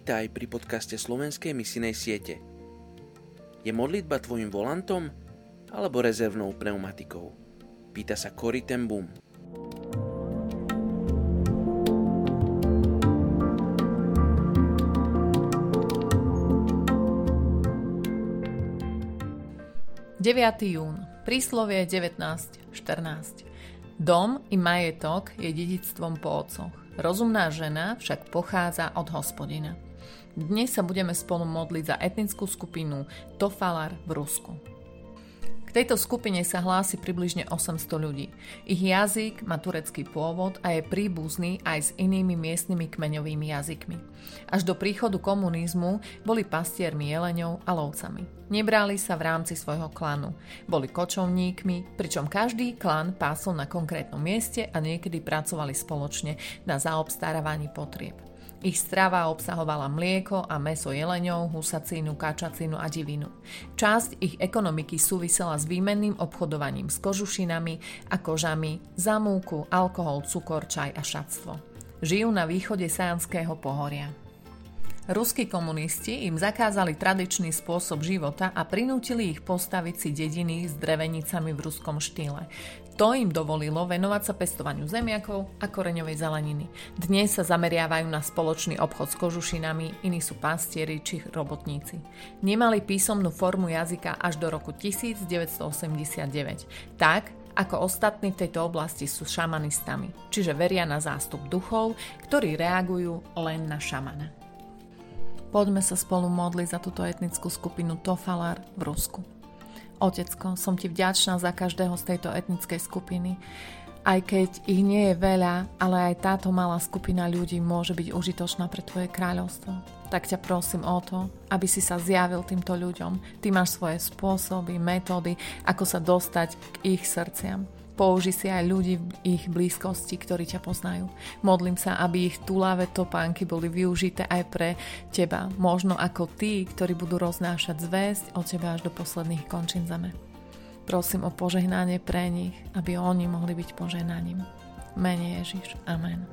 Vítaj pri podcaste Slovenskej misinej siete. Je modlitba tvojim volantom alebo rezervnou pneumatikou? Pýta sa Cory ten Boom. jún, príslovie 19.14. Dom i majetok je dedictvom po otcoch. Rozumná žena však pochádza od hospodina. Dnes sa budeme spolu modliť za etnickú skupinu Tofalar v Rusku. K tejto skupine sa hlási približne 800 ľudí. Ich jazyk má turecký pôvod a je príbuzný aj s inými miestnymi kmeňovými jazykmi. Až do príchodu komunizmu boli pastiermi jeleňov a lovcami. Nebrali sa v rámci svojho klanu. Boli kočovníkmi, pričom každý klan pásol na konkrétnom mieste a niekedy pracovali spoločne na zaobstarávaní potrieb. Ich strava obsahovala mlieko a meso jeleňov, husacínu, kačacínu a divinu. Časť ich ekonomiky súvisela s výmenným obchodovaním s kožušinami a kožami, za múku, alkohol, cukor, čaj a šatstvo. Žijú na východe Sajanského pohoria. Ruskí komunisti im zakázali tradičný spôsob života a prinútili ich postaviť si dediny s drevenicami v ruskom štýle. To im dovolilo venovať sa pestovaniu zemiakov a koreňovej zeleniny. Dnes sa zameriavajú na spoločný obchod s kožušinami, iní sú pastieri či robotníci. Nemali písomnú formu jazyka až do roku 1989. Tak, ako ostatní v tejto oblasti sú šamanistami, čiže veria na zástup duchov, ktorí reagujú len na šamana. Poďme sa spolu modliť za túto etnickú skupinu Tofalar v Rusku. Otecko, som ti vďačná za každého z tejto etnickej skupiny. Aj keď ich nie je veľa, ale aj táto malá skupina ľudí môže byť užitočná pre tvoje kráľovstvo. Tak ťa prosím o to, aby si sa zjavil týmto ľuďom. Ty máš svoje spôsoby, metódy, ako sa dostať k ich srdciam. Použi si aj ľudí v ich blízkosti, ktorí ťa poznajú. Modlím sa, aby ich tuláve topánky boli využité aj pre teba. Možno ako tí, ktorí budú roznášať zväzť od teba až do posledných končín zeme. Prosím o požehnanie pre nich, aby oni mohli byť požehnaním. Mene Ježiš. Amen.